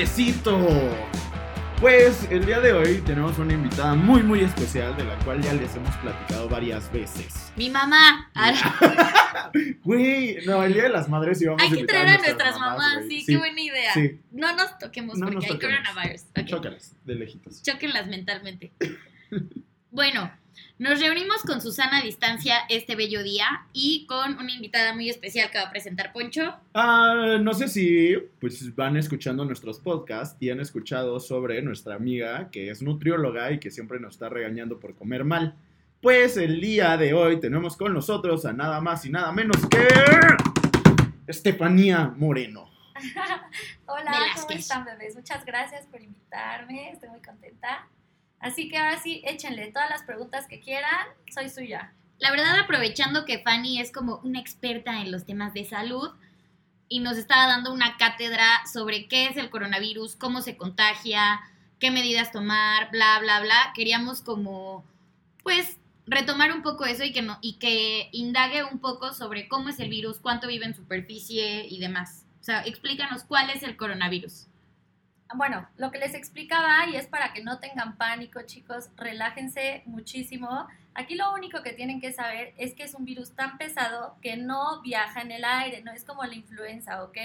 guantecito. Pues el día de hoy tenemos una invitada muy muy especial de la cual ya les hemos platicado varias veces. Mi mamá. Güey, no, el día de las madres íbamos Hay a que invitar traer a nuestras nuestras mamás, sí, qué buena idea. Sí, No nos toquemos No porque nos hay coronavirus. Ok. chócalas de lejitos. Chóquenlas mentalmente. bueno, nos reunimos con Susana a distancia este bello día y con una invitada muy especial que va a presentar Poncho. Ah, no sé si pues van escuchando nuestros podcasts y han escuchado sobre nuestra amiga que es nutrióloga y que siempre nos está regañando por comer mal. Pues el día de hoy tenemos con nosotros a nada más y nada menos que Estefanía Moreno. Hola, Velázquez. ¿cómo están, bebés? Muchas gracias por invitarme, estoy muy contenta. Así que ahora sí, échenle todas las preguntas que quieran, soy suya. La verdad, aprovechando que Fanny es como una experta en los temas de salud y nos estaba dando una cátedra sobre qué es el coronavirus, cómo se contagia, qué medidas tomar, bla, bla, bla, queríamos como, pues, retomar un poco eso y que, no, y que indague un poco sobre cómo es el virus, cuánto vive en superficie y demás. O sea, explícanos cuál es el coronavirus. Bueno, lo que les explicaba y es para que no tengan pánico, chicos, relájense muchísimo. Aquí lo único que tienen que saber es que es un virus tan pesado que no viaja en el aire, no es como la influenza, ¿ok?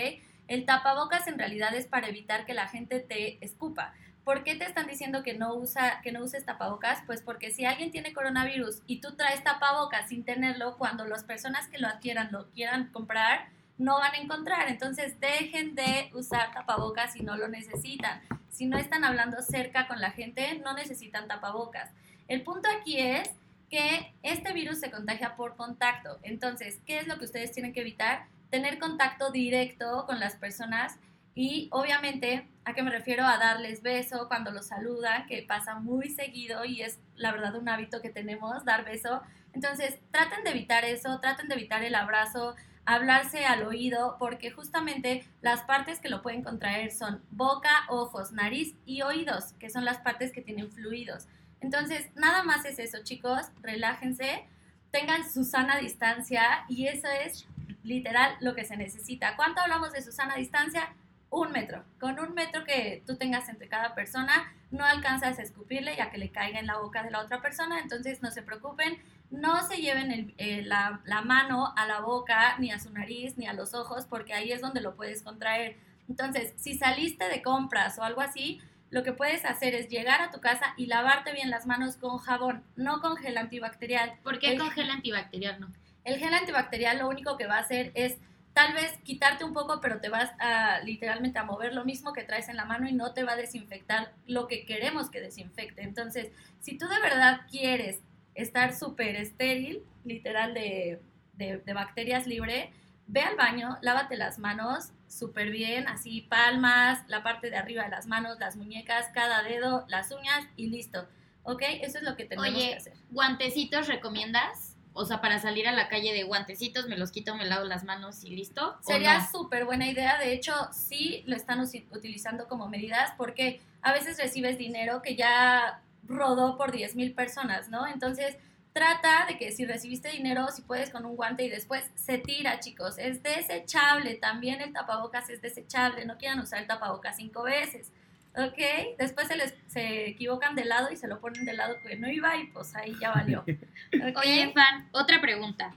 El tapabocas en realidad es para evitar que la gente te escupa. ¿Por qué te están diciendo que no, usa, que no uses tapabocas? Pues porque si alguien tiene coronavirus y tú traes tapabocas sin tenerlo, cuando las personas que lo adquieran lo quieran comprar, no van a encontrar. Entonces dejen de usar tapabocas si no lo necesitan. Si no están hablando cerca con la gente, no necesitan tapabocas. El punto aquí es que este virus se contagia por contacto. Entonces, ¿qué es lo que ustedes tienen que evitar? Tener contacto directo con las personas y obviamente, ¿a qué me refiero? A darles beso cuando los saludan, que pasa muy seguido y es la verdad un hábito que tenemos, dar beso. Entonces, traten de evitar eso, traten de evitar el abrazo, hablarse al oído, porque justamente las partes que lo pueden contraer son boca, ojos, nariz y oídos, que son las partes que tienen fluidos. Entonces, nada más es eso, chicos, relájense, tengan su sana distancia y eso es literal lo que se necesita. ¿Cuánto hablamos de su sana distancia? Un metro. Con un metro que tú tengas entre cada persona, no alcanzas a escupirle ya que le caiga en la boca de la otra persona, entonces no se preocupen, no se lleven el- eh, la, la mano a la boca, ni a su nariz, ni a los ojos, porque ahí es donde lo puedes contraer. Entonces, si saliste de compras o algo así, lo que puedes hacer es llegar a tu casa y lavarte bien las manos con jabón, no con gel antibacterial. ¿Por qué El- con gel antibacterial no? El gel antibacterial lo único que va a hacer es tal vez quitarte un poco, pero te vas a literalmente a mover lo mismo que traes en la mano y no te va a desinfectar lo que queremos que desinfecte. Entonces, si tú de verdad quieres estar súper estéril, literal de, de- de bacterias libre, ve al baño, lávate las manos súper bien, así palmas, la parte de arriba de las manos, las muñecas, cada dedo, las uñas y listo. ¿Ok? Eso es lo que tenemos Oye, que hacer. ¿guantecitos recomiendas? O sea, para salir a la calle de guantecitos, me los quito, me lavo las manos y listo. ¿o Sería no? súper buena idea. De hecho, sí lo están utilizando como medidas porque a veces recibes dinero que ya rodó por 10 mil personas, ¿no? Entonces, trata de que si recibiste dinero, si puedes con un guante y después se tira, chicos. Es desechable. También el tapabocas es desechable. No quieran usar el tapabocas cinco veces. ¿Ok? Después se les se equivocan de lado y se lo ponen del lado que no iba y pues ahí ya valió. ¿Ok? Oye, Fan, otra pregunta.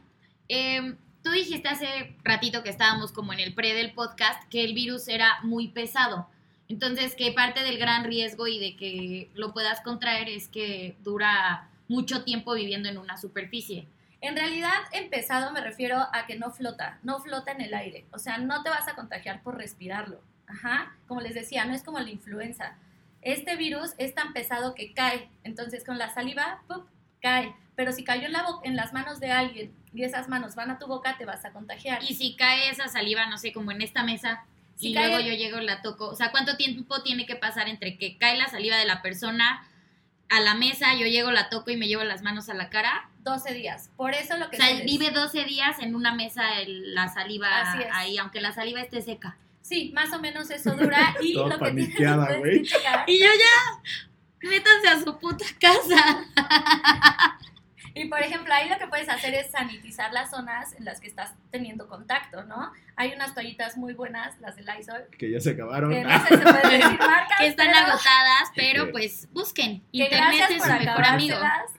Em, tú dijiste hace ratito que estábamos como en el pre del podcast que el virus era muy pesado. Entonces, que parte del gran riesgo y de que lo puedas contraer es que dura mucho tiempo viviendo en una superficie. En realidad, en pesado me refiero a que no flota, no flota en el aire. O sea, no te vas a contagiar por respirarlo. Ajá. Como les decía, no es como la influenza. Este virus es tan pesado que cae. Entonces, con la saliva, cae. Pero si cayó en, la en las manos de alguien y esas manos van a tu boca, te vas a contagiar. Y si cae esa saliva, no sé, como en esta mesa, Si y cae- luego yo llego y la toco, o sea, ¿cuánto tiempo tiene que pasar entre que cae la saliva de la persona a la mesa, yo llego, la toco y me llevo las manos a la cara? 12 días. Por eso lo O que sea, se les- vive 12 días en una mesa el- la saliva ahí, aunque la saliva esté seca. Sí, más o menos eso dura. Y lo que tienes que checar- Y yo ya, métanse a su puta casa. Y por ejemplo, ahí lo que puedes hacer es sanitizar las zonas en las que estás teniendo contacto, ¿no? Hay unas toallitas muy buenas, las de Lysol, Que ya se acabaron. que no sé si se puede decir marcas, que están pero agotadas, pero pues busquen. que Internet gracias es por su mejor amigo.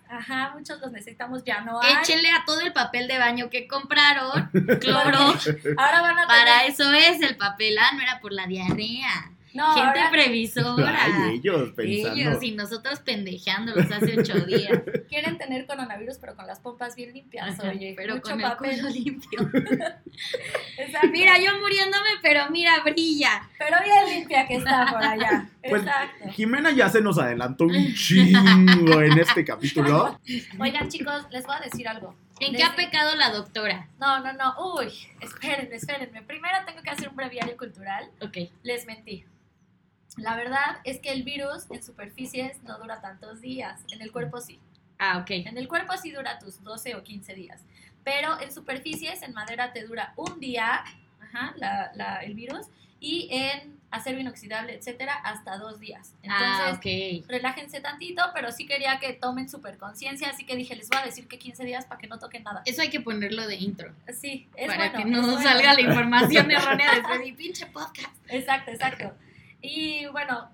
Ajá, muchos los necesitamos, ya no hay. Échenle a todo el papel de baño que compraron, cloro. Ahora van a Para tener- eso es el papel, ah, no era por la diarrea. No, Gente ahora previsora. Ay, ellos pensando. Ellos y nosotros pendejeándolos hace ocho días. quieren tener coronavirus, pero con las pompas bien limpias, Ajá, oye. pero mucho con el papel. culo limpio. Mira, yo muriéndome, pero mira, brilla. Pero bien limpia que está por allá. Pues, Exacto. Jimena ya se nos adelantó un chingo en este capítulo. Oigan, chicos, les voy a decir algo. ¿En qué ha pecado la doctora? No, no, no. Uy, espérenme, espérenme. Primero tengo que hacer un breviario cultural. Ok. Les mentí. La verdad es que el virus en superficies no dura tantos días. En el cuerpo sí. Ah, ok. En el cuerpo sí dura tus 12 o 15 días. Pero en superficies, en madera, te dura un día ajá, la- la- el virus. Y en acero inoxidable, etcétera, hasta dos días. Entonces, ah, ok. relájense tantito, pero sí quería que tomen super conciencia. Así que dije, les voy a decir que 15 días para que no toquen nada. Eso hay que ponerlo de intro. Sí, es para bueno, que es no bueno. salga la información errónea de mi pinche podcast. Exacto, exacto. Y bueno,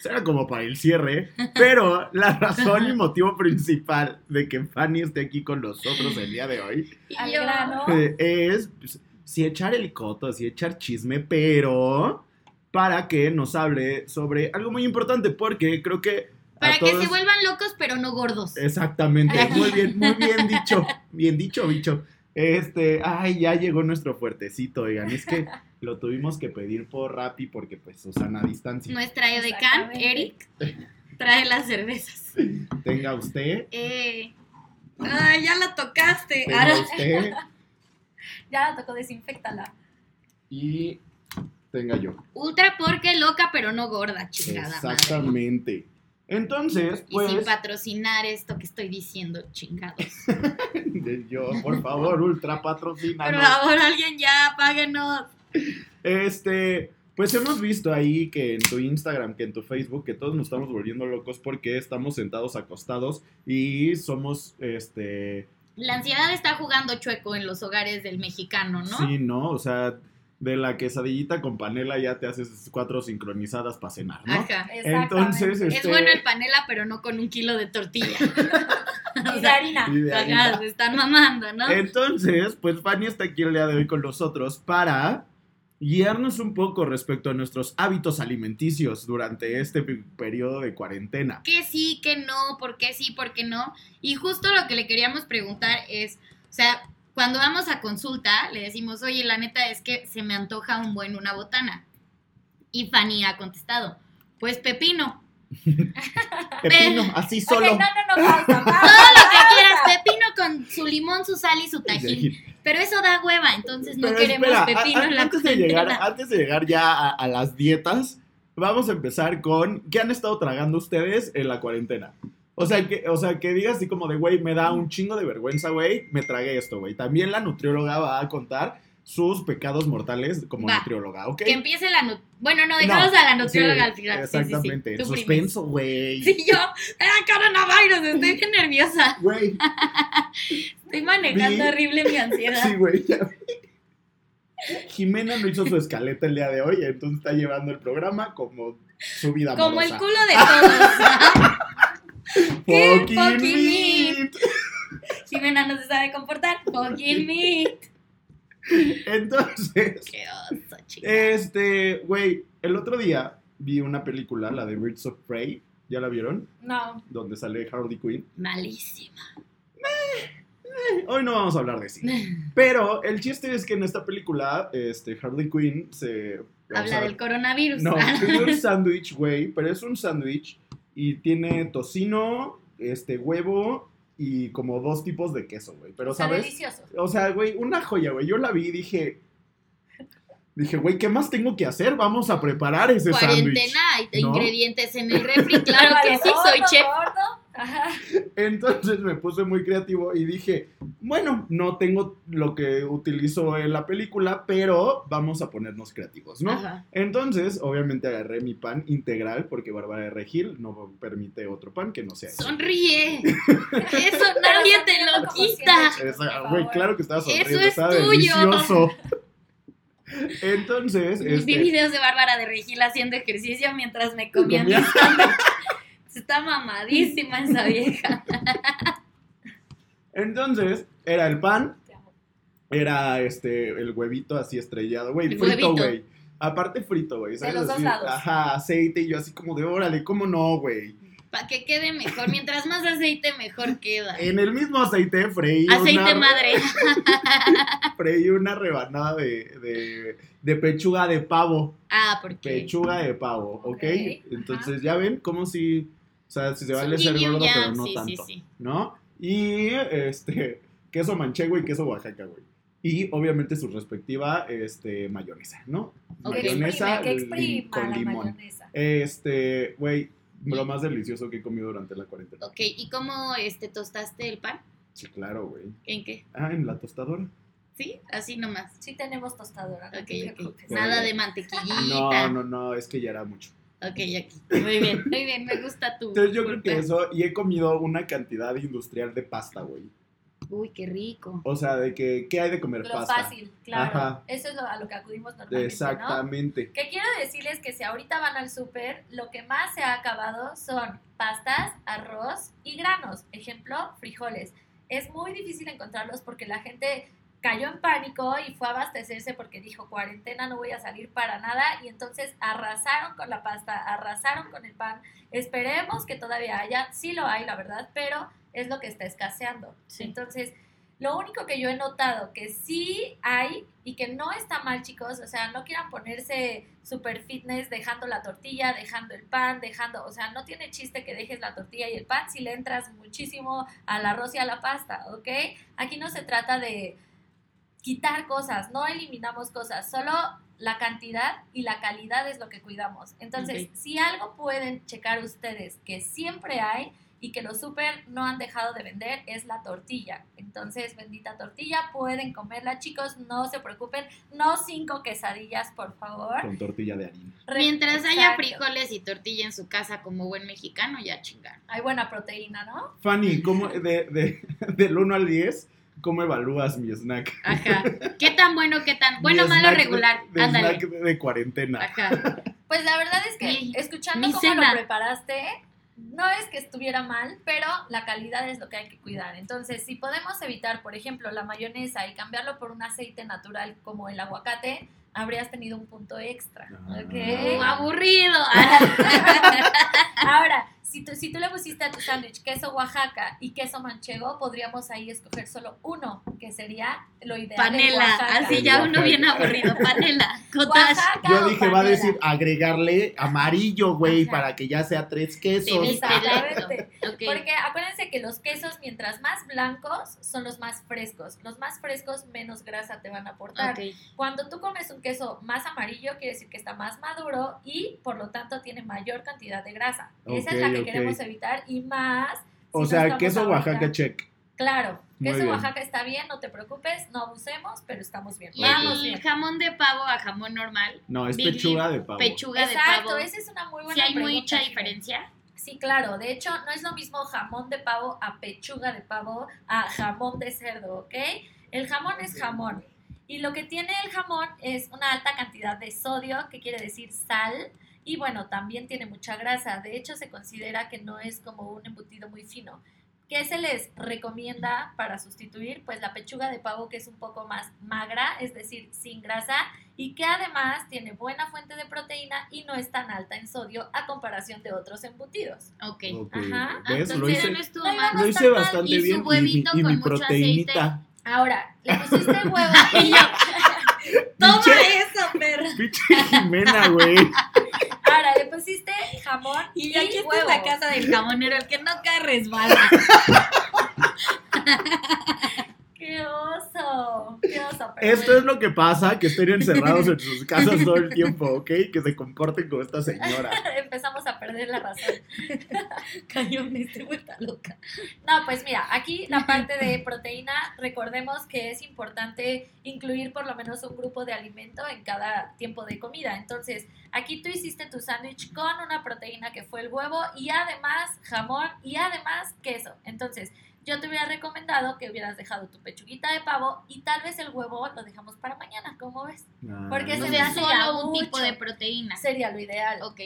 Será como para el cierre, pero la razón y motivo principal de que Fanny esté aquí con nosotros el día de hoy al grano. eh, es pues, sí echar el coto, sí echar chisme, pero para que nos hable sobre algo muy importante, porque creo que Para que todos- se vuelvan locos, pero no gordos. Exactamente, muy bien, muy bien dicho, bien dicho, bicho. Este, ay, ya llegó nuestro fuertecito, oigan, es que lo tuvimos que pedir por Rappi porque pues Susana a distancia. Nuestra edecán. Eric, trae las cervezas. Tenga usted, Eh, ay, ya la tocaste. tenga Ahora- usted Ya la tocó, desinfectala. y tenga yo. Ultra porque loca, pero no gorda, chingada madre. Exactamente. Entonces, Y sin pues, patrocinar esto que estoy diciendo, chingados. yo, por favor, ultra Por patrocínanos. favor, alguien ya, páguenos. Este, pues hemos visto ahí que en tu Instagram, que en tu Facebook, que todos nos estamos volviendo locos porque estamos sentados acostados y somos, este, La ansiedad está jugando chueco en los hogares del mexicano, ¿no? sí, ¿no? O sea, de la quesadillita con panela ya te haces cuatro sincronizadas para cenar, ¿no? Ajá. Entonces. Es este- bueno el panela, pero no con un kilo de tortilla. Y de harina. Y de harina. se están mamando, ¿no? Entonces, pues Fanny está aquí el día de hoy con nosotros para guiarnos un poco respecto a nuestros hábitos alimenticios durante este pe- periodo de cuarentena. que sí, que no, por qué sí, por qué no. Y justo lo que le queríamos preguntar es, o sea, cuando vamos a consulta, le decimos, oye, la neta es que se me antoja un buen una botana. Y Fanny ha contestado, pues pepino. Pepino, así solo. No, no, no, pausa, pausa. Todo lo que quieras, pepino con su limón, su sal y su tajín. Pero eso da hueva, entonces no Pero queremos espera, pepino a- a- en la antes de llegar, cuarentena. antes de llegar ya a, a las dietas, vamos a empezar con ¿qué han estado tragando ustedes en la cuarentena? O sea, que, o sea, que digas así como de, güey, me da un chingo de vergüenza, güey, me tragué esto, güey. También la nutrióloga va a contar sus pecados mortales como Va. nutrióloga, ¿ok? Que empiece la nu- Bueno, no, dejamos No, a la nutrióloga Sí, al final. Sí, sí, sí. Exactamente, primero. suspenso, güey. Sí, yo, ah, coronavirus, estoy bien nerviosa. Güey, Estoy manejando Vi- horrible mi ansiedad. sí, güey, ya. Jimena no hizo su escaleta el día de hoy, entonces está llevando el programa como su vida Como el amorosa. culo de todos. ¡Qué meat. Jimena no se sabe comportar. Fucking me. Entonces, Qué oso, chica. este, güey, el otro día vi una película, la de Birds of Prey, ¿ya la vieron? No, Donde sale Harley Quinn. Malísima. Hoy no vamos a hablar de cine. Pero el chiste es que en esta película, este, Harley Quinn se... Habla del coronavirus. No, tiene un sándwich, güey, pero es un sándwich y tiene tocino, este, huevo y como dos tipos de queso, güey. Pero, está ¿sabes? delicioso. O sea, güey, una joya, güey. Yo la vi y dije... Dije, güey, ¿qué más tengo que hacer? Vamos a preparar ese sándwich. Cuarentena, hay ¿No? ingredientes en el refri. Claro que sí, soy chef. Ajá. Entonces me puse muy creativo y dije, bueno, no tengo lo que utilizó en la película, pero vamos a ponernos creativos, ¿no? Ajá. Entonces, obviamente agarré mi pan integral porque Bárbara de Regil no permite otro pan que no sea ese. Sonríe. Eso nadie te lo quita. Güey, claro que estaba sonriendo, es estaba tuyo. delicioso. Entonces, Vi este, videos de Bárbara de Regil haciendo ejercicio mientras me comía mi Comía. Está mamadísima esa vieja. entonces era el pan, era este el huevito así estrellado, güey, El frito, huevito. güey. Aparte frito, güey, ¿sabes? los dos Así, lados. Ajá, aceite y yo así como de, órale, ¿cómo no, güey? Para que quede mejor. Mientras más aceite, mejor queda. En el mismo aceite freí Aceite una, madre. freí una rebanada de, de, de pechuga de pavo. Ah, porque. Pechuga de pavo, ¿ok? Ok, Entonces ya ven como si, sea, si se vale ser gordo, pero no sí, tanto, sí, sí. ¿no? Y este, queso manchego y queso Oaxaca, güey. Y obviamente su respectiva este, mayonesa, ¿no? Que Mayonesa exprime, que exprima con limón. mayonesa. Este, güey, lo más delicioso que he comido durante la cuarentena. Ok, ¿y cómo este, tostaste el pan? Sí, claro, güey. ¿En qué? Ah, en la tostadora. ¿Sí? Así nomás. Sí tenemos tostadora, no Ok, te ok. preocupes. Nada de No, mantequillita. no, no, es que ya era mucho. Ok, aquí. Muy bien, muy bien. Me gusta tu. Entonces yo creo que eso, y he comido una cantidad industrial de pasta, güey. Uy, qué rico. O sea, de que, ¿qué hay de comer Lo pasta? fácil, claro. Ajá. Eso es lo- a lo que acudimos normalmente, ¿no? Exactamente. Que quiero decirles que si ahorita van al súper, lo que más se ha acabado son pastas, arroz y granos. Ejemplo, frijoles. Es muy difícil encontrarlos porque la gente cayó en pánico y fue a abastecerse porque dijo, cuarentena, no voy a salir para nada. Y entonces arrasaron con la pasta, arrasaron con el pan. Esperemos que todavía haya, sí lo hay, la verdad, pero es lo que está escaseando. Sí. Entonces, lo único que yo he notado que sí hay y que no está mal, chicos, o sea, no quieran ponerse super fitness dejando la tortilla, dejando el pan, dejando, o sea, no tiene chiste que dejes la tortilla y el pan si le entras muchísimo al arroz y a la pasta, ¿ok? Aquí no se trata de quitar cosas, no eliminamos cosas, solo la cantidad y la calidad es lo que cuidamos. Entonces, si algo pueden checar ustedes que siempre hay y que los super no han dejado de vender es la tortilla. Entonces, bendita tortilla, pueden comerla, chicos, no se preocupen, no cinco quesadillas, por favor. Con tortilla de harina. Re- Mientras haya frijoles y tortilla en su casa como buen mexicano, ya chingaron. Hay buena proteína, ¿no? Fanny, ¿cómo, de, de, del 1 al 10, ¿cómo evalúas mi snack? Ajá. ¿Qué tan bueno, qué tan bueno, Mi malo, de- regular? De, Ándale. snack de, de cuarentena. Ajá. Pues la verdad es que Mi- escuchando mi cómo cena. lo preparaste, no es que estuviera mal, pero la calidad es lo que hay que cuidar. Entonces, si podemos evitar, por ejemplo, la mayonesa y cambiarlo por un aceite natural como el aguacate, habrías tenido un punto extra. Ah. ¿ok? Uh, aburrido. Ahora, si tú, si tú le pusiste a tu sándwich queso Oaxaca y queso manchego, podríamos ahí escoger solo uno, que sería lo ideal. de Panela. Así ya uno bien aburrido. Panela. Cottage. Oaxaca Yo dije, va a decir agregarle amarillo, güey, para que ya sea tres quesos. Exactamente. Porque acuérdense que los quesos, mientras más blancos, son los más frescos. Los más frescos, menos grasa te van a aportar. Cuando tú comes un queso más amarillo, quiere decir que está más maduro y por lo tanto tiene mayor cantidad de grasa. Esa es la que queremos evitar y más. si O no sea, estamos queso ahorita- Oaxaca check. Claro, Muy queso bien. Oaxaca está bien, no te preocupes, no abusemos, pero estamos bien. Vamos el bien. jamón de pavo a jamón normal. No, es Big pechuga de pavo. Pechuga de Exacto, pavo. esa es una muy buena Si hay pregunta, mucha diferencia. Sí, claro. De hecho, no es lo mismo jamón de pavo a pechuga de pavo a jamón de cerdo, ¿ok? El jamón es jamón. Y lo que tiene el jamón es una alta cantidad de sodio, que quiere decir sal. Y bueno, también tiene mucha grasa. De hecho, se considera que no es como un embutido muy fino. ¿Qué se les recomienda para sustituir? Pues la pechuga de pavo que es un poco más magra, es decir, sin grasa, y que además tiene buena fuente de proteína y no es tan alta en sodio a comparación de otros embutidos. Ok. Ok, Ajá. ¿Ves? Lo Entonces hice, no estuvo mal. lo no hice bastante Y su bien. Y, mi- huevito y con mi mucho proteinita. Ahora, le pusiste huevo. Y yo, toma Pinche- eso, perra. Pinche Jimena, güey. Ahora, le pusiste jamón y, Y aquí está huevo. la casa del jamonero, el que no cae resbala. ¡Qué oso! ¡Qué oso! Esto es lo que pasa, que estén encerrados en sus casas todo el tiempo, ¿ok? Que se comporten como esta señora. Empezamos a perder la razón. Cañón, este vuelta loca. No, pues mira, aquí la parte de proteína, recordemos que es importante incluir por lo menos un grupo de alimento en cada tiempo de comida. Entonces, aquí tú hiciste tu sándwich con una proteína que fue el huevo y además jamón y además queso. Entonces, yo te hubiera recomendado que hubieras dejado tu pechuguita de pavo y tal vez el huevo lo dejamos para mañana, ¿cómo ves? Porque O se me hace solo un mucho. tipo de proteína. Sería lo ideal. Ok.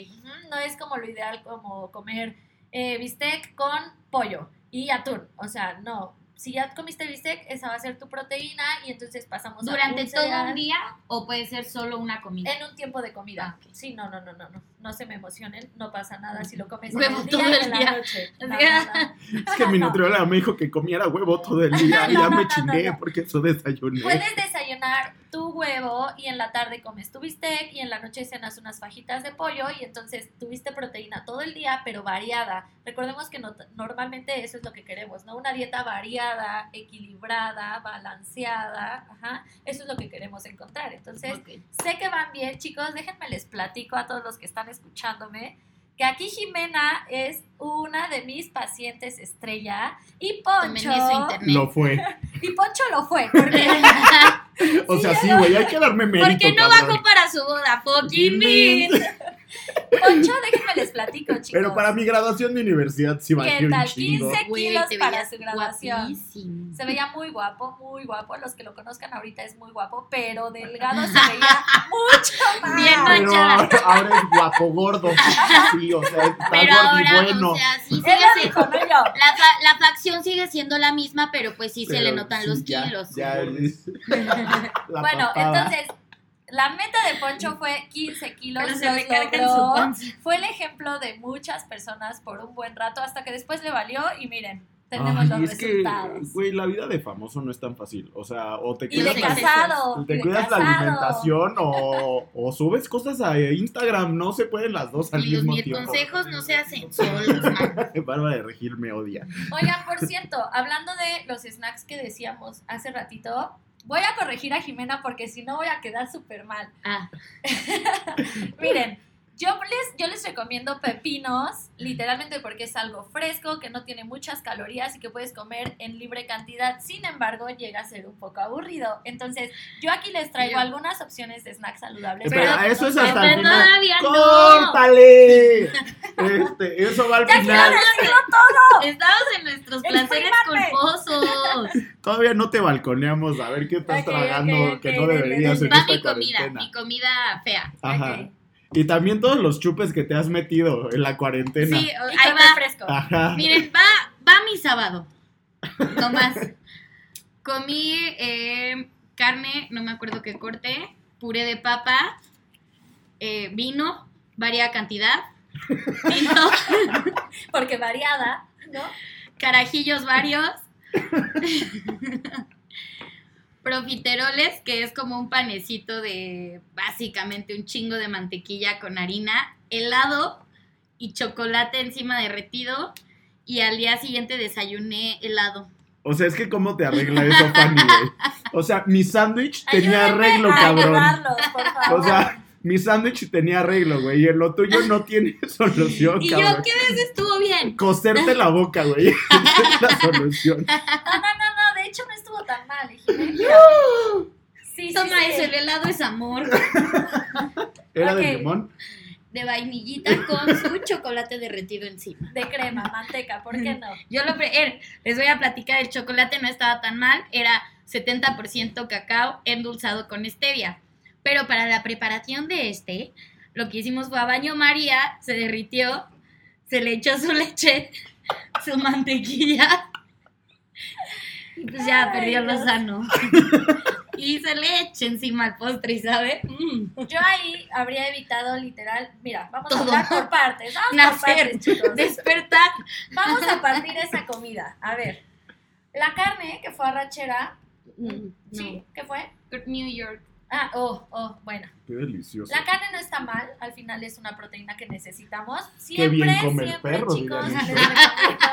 No es como lo ideal como comer eh, bistec con pollo y atún. O sea, no. Si ya comiste bistec, esa va a ser tu proteína y entonces pasamos a ¿Durante un todo cereal un día o puede ser solo una comida? En un tiempo de comida. Ah, ok. Sí, no, no, no, no, no. No se me emocionen, no pasa nada si lo comes Huevo en el todo día y el en la día. noche. No. Es que mi nutrióloga me dijo que comiera huevo todo el día y ya me no, chingué no, no. porque eso desayuné. Puedes desayunar huevo y en la tarde comes tu bistec y en la noche cenas unas fajitas de pollo y entonces tuviste proteína todo el día, pero variada. Recordemos que no- normalmente eso es lo que queremos, ¿no? Una dieta variada, equilibrada, balanceada, ajá. Eso es lo que queremos encontrar. Entonces, sé que van bien, chicos. Déjenme les platico a todos los que están escuchándome que aquí Jimena es una de mis pacientes estrella y Poncho. Lo fue. y Poncho lo fue porque O sea, sí, güey, hay que darme mérito. ¿Por qué no cabrón. bajó para su boda? Fucking. Poncho, déjenme les platico, chicos. Pero para mi graduación de universidad sí bajé ¿Qué un tal? chingo. 15 Güey, kilos para su graduación. guapísimo. Se veía muy guapo, muy guapo. Los que lo conozcan ahorita es muy guapo, pero delgado se veía mucho más. Bien Pero manchada. ahora, ahora es guapo gordo. Sí, o sea, está Pero gordo ahora, y bueno. o sea, sí Él sigue lo siendo- dijo, no yo. La, fa- la facción sigue siendo la misma, pero pues sí se le notan sí, los ya, kilos. Ya, es- la Bueno, papada. entonces, la meta de Poncho fue 15 kilos. Pero se los logró. su panza. Fue el ejemplo de muchas personas por un buen rato, hasta que después le valió y miren, tenemos Ay, los es que, resultados. güey, la vida de famoso no es tan fácil. O sea, o te y de cuidas, la, casado. y te de cuidas la alimentación o, o subes cosas a Instagram. No se pueden las dos al Y los mismo mis tiempo. consejos no se hacen solos. Bárbara de Regil me odia. Oigan, por cierto, hablando de los snacks que decíamos hace ratito, voy a corregir a Jimena porque si no voy a quedar súper mal. Ah, Miren, yo les, yo les recomiendo pepinos, literalmente porque es algo fresco, que no tiene muchas calorías y que puedes comer en libre cantidad. Sin embargo, llega a ser un poco aburrido. Entonces, yo aquí les traigo Yo- algunas opciones de snacks saludables. Espera, para que eso es no hasta el pero final. todavía no. ¡Córtale! Este, eso va al ¡Ya final. quiero decirlo todo! Estamos en nuestros placeres culposos. Todavía no te balconeamos a ver qué estás tragando que no deberías en Va esta mi comida, cuarentena. mi comida fea. Ajá. Y también todos los chupes que te has metido en la cuarentena. Sí, ahí va. Ajá. Miren, va, va mi sábado. No más. Comí eh, carne, no me acuerdo qué corte, puré de papa, eh, vino, varia cantidad, tinto, Porque variada, ¿no? carajillos varios, profiteroles, que es como un panecito de básicamente un chingo de mantequilla con harina, helado y chocolate encima derretido. Y al día siguiente desayuné helado. O sea, es que cómo te arregla eso, Fanny, güey. O sea, mi sándwich tenía arreglo, cabrón. llevarlos, por favor. O sea, mi sándwich tenía arreglo, güey. Y lo tuyo no tiene solución, Y cabrón. yo, ¿qué ves? Estuvo bien. Coserte la boca, güey. Esa es la solución. No, no, no, no, de hecho no Sí, Toma sí. eso, el helado es amor. ¿Era de limón? De vainillita con su chocolate derretido encima. De crema, manteca, ¿por qué no? Yo lo pre- er, les voy a platicar, el chocolate no estaba tan mal, era 70% cacao endulzado con stevia. Pero para la preparación de este, lo que hicimos fue a baño María, se derritió, se le echó su leche, su mantequilla. Y pues ya perdió lo sano. Y se le echa encima al postre, ¿sabe? Mm. Yo ahí habría evitado literal, mira, vamos a hablar por partes, vamos por Nacer, partes, chicos. despertar. Vamos a partir esa comida. A ver, la carne que fue arrachera, Mm, ¿sí? ¿Qué fue? New York. Ah, oh, oh, bueno. Qué delicioso. La carne no está mal, al final es una proteína que necesitamos. Qué Siempre, bien come el siempre, perro, chicos, les recomiendo,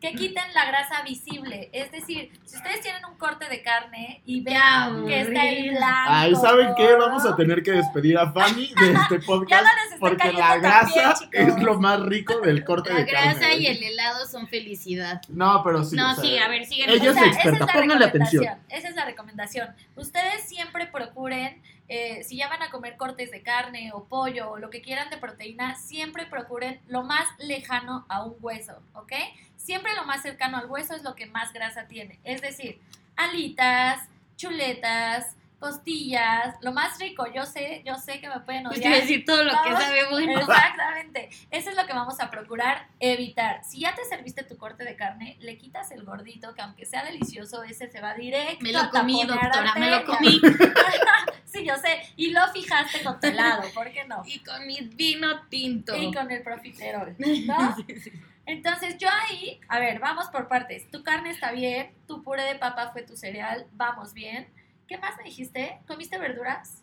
que quiten la grasa visible. Es decir, si ustedes tienen un corte de carne y ven Ya, que está ahí aburrido. blanco. Ay, ¿saben qué? Vamos a tener que despedir a Fanny de este Ya podcast no les está porque la grasa es lo más rico del corte La de carne. grasa y el helado son felicidad. No, pero sí. no, o sea, sí, a ver, siguen. ella O sea, es experta, esa es la recomendación, Esa es la recomendación. Ustedes siempre procuren, eh, si ya van a comer cortes de carne o pollo o lo que quieran de proteína, siempre procuren lo más lejano a un hueso, ¿ok? Siempre lo más cercano al hueso es lo que más grasa tiene. Es decir, alitas, chuletas, costillas, lo más rico. Yo sé, yo sé que me pueden Pues odiar. a decir todo lo que sabe bueno. Exactamente. Eso es lo que vamos a procurar evitar. Si ya te serviste tu corte de carne, le quitas el gordito, que aunque sea delicioso, ese se va directo. Me lo a comí, doctora, me lo comí. sí, yo sé. Y lo fijaste con tu helado, ¿por qué no? Y con mi vino tinto. Y con el profiterol, ¿no? Sí, sí. Entonces yo ahí, a ver, vamos por partes. Tu carne está bien, tu puré de papa fue tu cereal, vamos bien. ¿Qué más me dijiste? ¿Comiste verduras?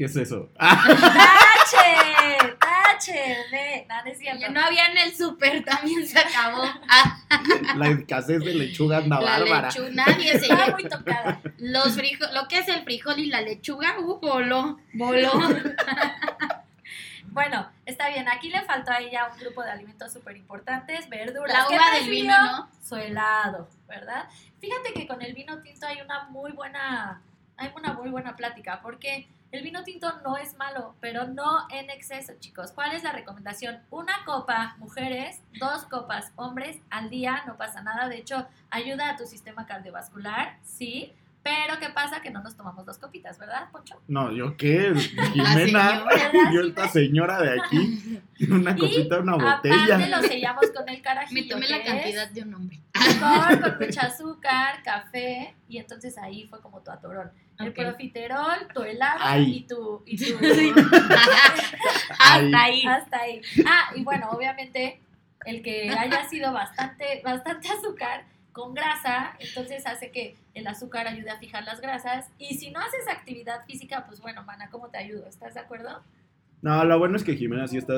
¿Qué es eso? ¡Tache! ¡Tache! Ve, no, no es cierto. Ya no había en el súper, también se acabó. La escasez de lechuga anda la bárbara. lechuga, nadie se lleva. muy tocada. Los frijoles, lo que es el frijol y la lechuga, uh, voló, voló. Bueno, está bien. Aquí le faltó a ella un grupo de alimentos súper importantes, verduras. La ¿Qué uva del vino, ¿no? Su helado, ¿verdad? Fíjate que con el vino tinto hay una muy buena, hay una muy buena plática, porque el vino tinto no es malo, pero no en exceso, chicos. ¿Cuál es la recomendación? Una copa, mujeres, dos copas, hombres, al día, no pasa nada. De hecho, ayuda a tu sistema cardiovascular, sí. Pero ¿qué pasa? Que no nos tomamos dos copitas, ¿verdad, Poncho? No, ¿yo qué? Jimena, señora. yo esta señora de aquí, una copita, una Aparte botella. lo sellamos con el carajillo. Me tomé la es cantidad de un hombre. Con mucha azúcar, café, y entonces ahí fue como tu atorón. El profiterol, tu helado Ay. y tu... Y tu. Hasta ahí. hasta ahí. Ah, y bueno, obviamente el que haya sido bastante, bastante azúcar con grasa, entonces hace que el azúcar ayude a fijar las grasas. Y si no haces actividad física, pues bueno, mana, ¿cómo te ayudo? ¿Estás de acuerdo? No, lo bueno es que Jimena sí está,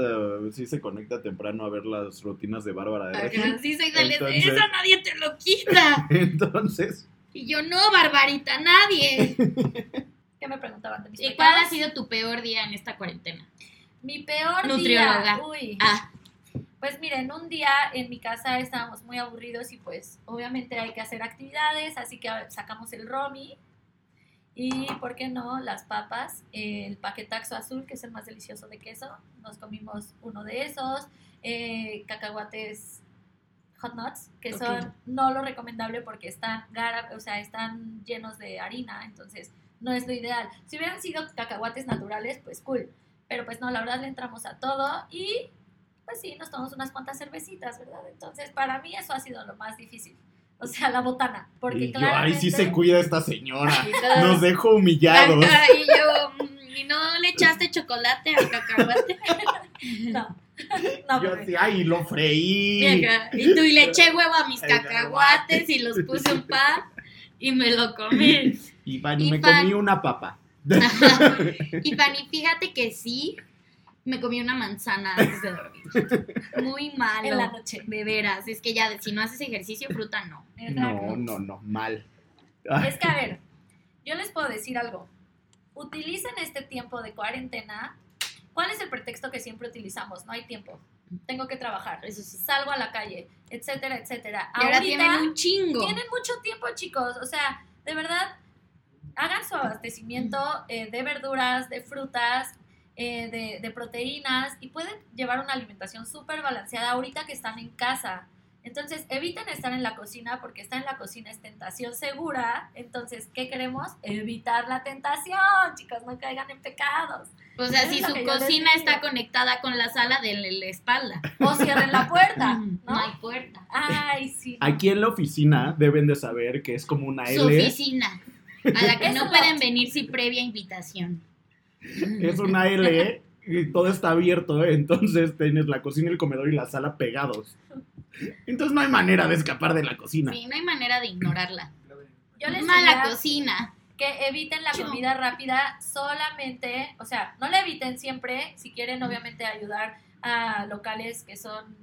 sí se conecta temprano a ver las rutinas de Bárbara de Regil. Sí, soy de Entonces- Eso nadie te lo quita. Entonces, Y yo, no, Barbarita, nadie. ¿Qué me preguntaban ¿Y cuál ha sido tu peor día en esta cuarentena? Mi peor Nutrióloga. día. Uy. Ah, Pues miren, un día en mi casa estábamos muy aburridos y pues obviamente hay que hacer actividades, así que sacamos el romi y, ¿por qué no? Las papas, el paquetaxo azul, que es el más delicioso de queso, nos comimos uno de esos, eh, cacahuates hot nuts, que son no lo recomendable porque están, gara- o sea, están llenos de harina, entonces no es lo ideal. Si hubieran sido cacahuates naturales, pues cool, pero pues no, la verdad le entramos a todo y pues sí, nos tomamos unas cuantas cervecitas, ¿verdad? Entonces, para mí eso ha sido lo más difícil. O sea, la botana. Porque y yo, ay, sí se cuida esta señora. Nos dejó humillados. Y yo, mm, ¿y no le echaste chocolate al cacahuate? No. No, Yo así, ay, lo freí. Y tú, y le eché huevo a mis cacahuates y los puse un pan y me lo comí. Y, pan, Y me pan. comí una papa. Ajá. Y Fanny, fíjate que sí, me comí una manzana antes de dormir. Muy malo. En la noche. De veras, es que ya, si no haces ejercicio, fruta no. No, no, no, mal. Es que, a ver, yo les puedo decir algo. Utilicen este tiempo de cuarentena. ¿Cuál es el pretexto que siempre utilizamos? No hay tiempo. Tengo que trabajar. Eso sí. Salgo a la calle, etcétera, etcétera. Y ahora Ahorita- tienen un chingo. Tienen mucho tiempo, chicos. O sea, de verdad, hagan su abastecimiento eh, de verduras, de frutas, eh, de, de proteínas y pueden llevar una alimentación súper balanceada ahorita que están en casa. Entonces, eviten estar en la cocina porque estar en la cocina es tentación segura. Entonces, ¿qué queremos? Evitar la tentación, chicos, no caigan en pecados. O sea, si su cocina está conectada con la sala, denle la espalda. O cierren la puerta, No ¿no? hay puerta. Ay, sí. no. Aquí en la oficina deben de saber que es como una Su L. oficina, a la que no pueden venir sin previa invitación. Es una L y todo está abierto, ¿eh? entonces tienes la cocina, el comedor y la sala pegados. Entonces no hay manera de escapar de la cocina. Sí, no hay manera de ignorarla. Yo les Mala cocina. que eviten la comida rápida solamente, o sea, no la eviten siempre, si quieren obviamente ayudar a locales que son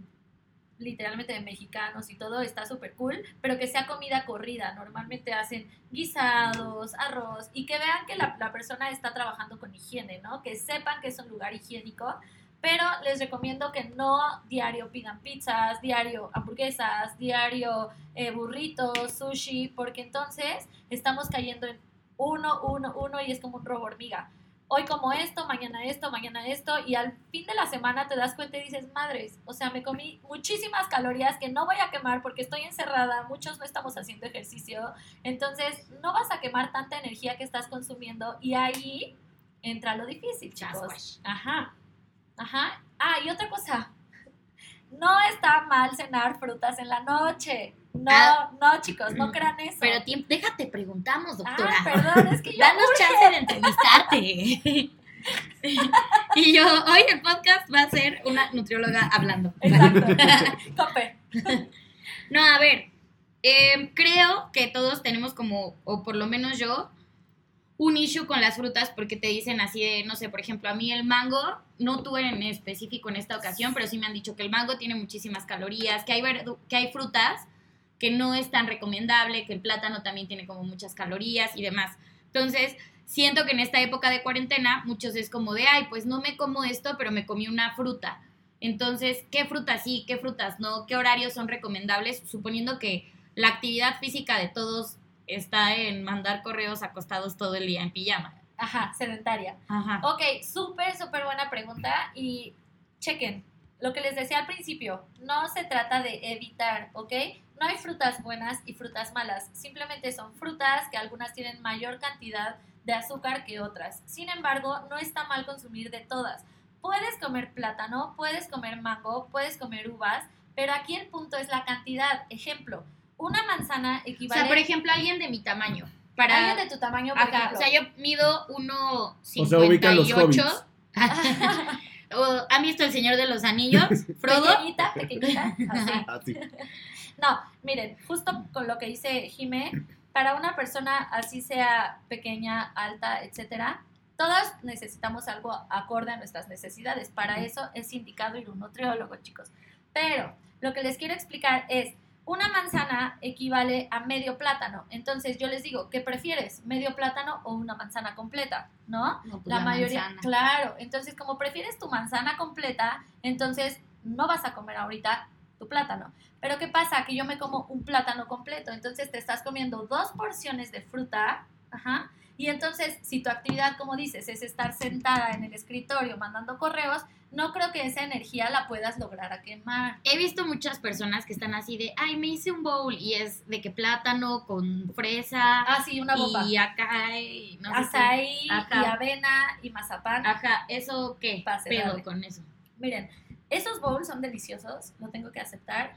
literalmente de mexicanos y todo, está súper cool, pero que sea comida corrida. Normalmente hacen guisados, arroz y que vean que la, persona está trabajando con higiene, ¿no? Que sepan que es un lugar higiénico. Pero les recomiendo que no diario pidan pizzas, diario hamburguesas, diario eh, burritos, sushi, porque entonces estamos cayendo en uno, uno, uno y es como un robo hormiga hoy como esto, mañana esto, mañana esto, y al fin de la semana te das cuenta y dices, madres, o sea, me comí muchísimas calorías que no voy a quemar porque estoy encerrada, muchos no estamos haciendo ejercicio, entonces no vas a quemar tanta energía que estás consumiendo y ahí entra lo difícil, chicos. Ajá, ajá. Ah, y otra cosa, no está mal cenar frutas en la noche. No, ah. no, chicos, no crean eso. Pero déjate, preguntamos, doctora. Ah, perdón, es que yo. Danos chance de entrevistarte. y yo, hoy el podcast va a ser una nutrióloga hablando. Exacto. Tope. no, a ver, em, creo que todos tenemos como, o por lo menos yo, un issue con las frutas porque te dicen así de, no sé, por ejemplo, a mí el mango, no tuve en específico en esta ocasión, pero sí me han dicho que el mango tiene muchísimas calorías, que hay, que hay frutas que no es tan recomendable, que el plátano también tiene como muchas calorías y demás. Entonces, siento que en esta época de cuarentena muchos es como de, ay, pues no me como esto, pero me comí una fruta. Entonces, ¿qué frutas sí, qué frutas no? ¿Qué horarios son recomendables? Suponiendo que la actividad física de todos está en mandar correos acostados todo el día en pijama. Ajá, sedentaria. Ajá. Ok, súper, súper buena pregunta y chequen, lo que les decía al principio, no se trata de evitar, ¿ok? No hay frutas buenas y frutas malas, simplemente son frutas que algunas tienen mayor cantidad de azúcar que otras. Sin embargo, no está mal consumir de todas. Puedes comer plátano, puedes comer mango, puedes comer uvas, pero aquí el punto es la cantidad. Ejemplo, una manzana equivale... O sea, por ejemplo, alguien de mi tamaño. Para... Alguien de tu tamaño, por Ajá, O sea, yo mido 1,58. O ¿Han visto El Señor de los Anillos? Frodo. Pequeñita, pequeñita. Así. No, miren, justo con lo que dice Jimé, para una persona así sea pequeña, alta, etcétera, todas necesitamos algo acorde a nuestras necesidades. Para eso es indicado ir a un nutriólogo, chicos. Pero lo que les quiero explicar es, una manzana equivale a medio plátano. Entonces yo les digo, ¿qué prefieres? ¿Medio plátano o una manzana completa? ¿No? pues la, mayoría. Claro. Entonces, como prefieres tu manzana completa, entonces no vas a comer ahorita tu plátano. Pero ¿qué pasa? Que yo me como un plátano completo. Entonces te estás comiendo dos porciones de fruta. Ajá. Y entonces, si tu actividad, como dices, es estar sentada en el escritorio mandando correos, no creo que esa energía la puedas lograr a quemar. He visto muchas personas que están así de, ay, me hice un bowl y es de que plátano con fresa. Ah, sí, una bomba. Y acá, y no Azaí, y avena, y mazapán. Ajá, ¿eso qué? Pase, pedo con eso? Miren, esos bowls son deliciosos, lo tengo que aceptar.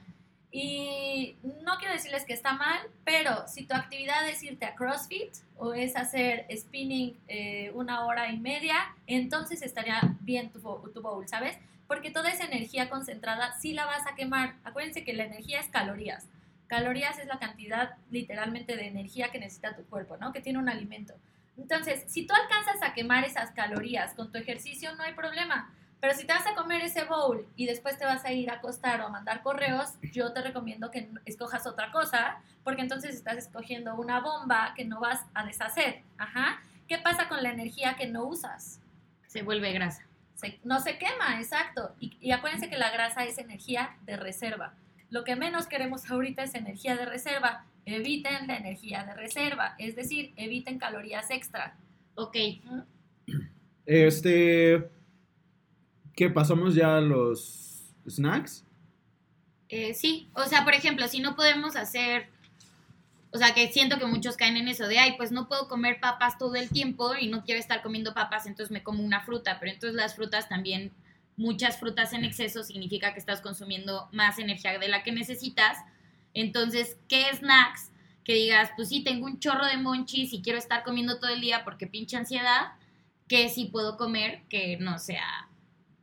Y no quiero decirles que está mal, pero si tu actividad es irte a CrossFit o es hacer spinning eh, una hora y media, entonces estaría bien tu, tu bowl, ¿sabes? Porque toda esa energía concentrada sí la vas a quemar. Acuérdense que la energía es calorías. Calorías es la cantidad literalmente de energía que necesita tu cuerpo, ¿no? Que tiene un alimento. Entonces, si tú alcanzas a quemar esas calorías con tu ejercicio, no hay problema. Pero si te vas a comer ese bowl y después te vas a ir a acostar o a mandar correos, yo te recomiendo que escojas otra cosa, porque entonces estás escogiendo una bomba que no vas a deshacer. Ajá. ¿Qué pasa con la energía que no usas? Se vuelve grasa. no se quema, exacto. Y, y acuérdense que la grasa es energía de reserva. Lo que menos queremos ahorita es energía de reserva. Eviten la energía de reserva, es decir, eviten calorías extra. Ok. Este ¿Qué? ¿Pasamos ya a los snacks? Eh, sí, o sea, por ejemplo, si no podemos hacer, o sea, que siento que muchos caen en eso de, ay, pues no puedo comer papas todo el tiempo y no quiero estar comiendo papas, entonces me como una fruta, pero entonces las frutas también, muchas frutas en exceso significa que estás consumiendo más energía de la que necesitas. Entonces, ¿qué snacks? Que digas, pues sí, tengo un chorro de monchis y quiero estar comiendo todo el día porque pinche ansiedad, que sí puedo comer que no sea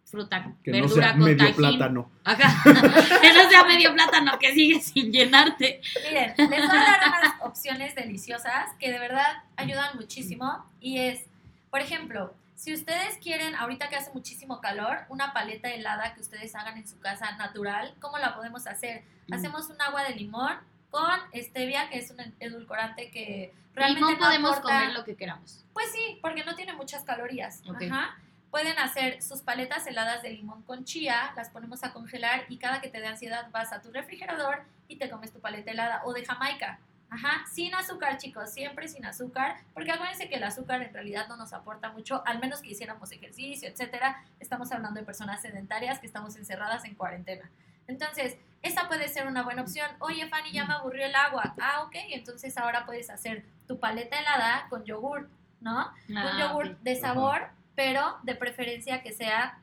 fruta, que verdura no sea medio plátano. Ajá. que no sea medio plátano, que sigue sin llenarte. Miren, les voy a dar unas opciones deliciosas que de verdad ayudan muchísimo. Y es, por ejemplo, Si ustedes quieren, ahorita que hace muchísimo calor, una paleta helada que ustedes hagan en su casa natural, ¿cómo la podemos hacer? Mm. Hacemos un agua de limón con stevia, que es un edulcorante que realmente Limón no podemos aporta- comer lo que queramos. Pues sí, porque no tiene muchas calorías. Ok. Ajá. Pueden hacer sus paletas heladas de limón con chía, las ponemos a congelar y cada que te dé ansiedad vas a tu refrigerador y te comes tu paleta helada o de Jamaica. Ajá, sin azúcar, chicos, siempre sin azúcar, porque acuérdense que el azúcar en realidad no nos aporta mucho, al menos que hiciéramos ejercicio, etcétera. Estamos hablando de personas sedentarias que estamos encerradas en cuarentena. Entonces, esa puede ser una buena opción. Oye, Fanny, ya me aburrió el agua. Ah, ok, entonces ahora puedes hacer tu paleta helada con yogur, ¿no? un Ah, yogur ok. de sabor, pero de preferencia que sea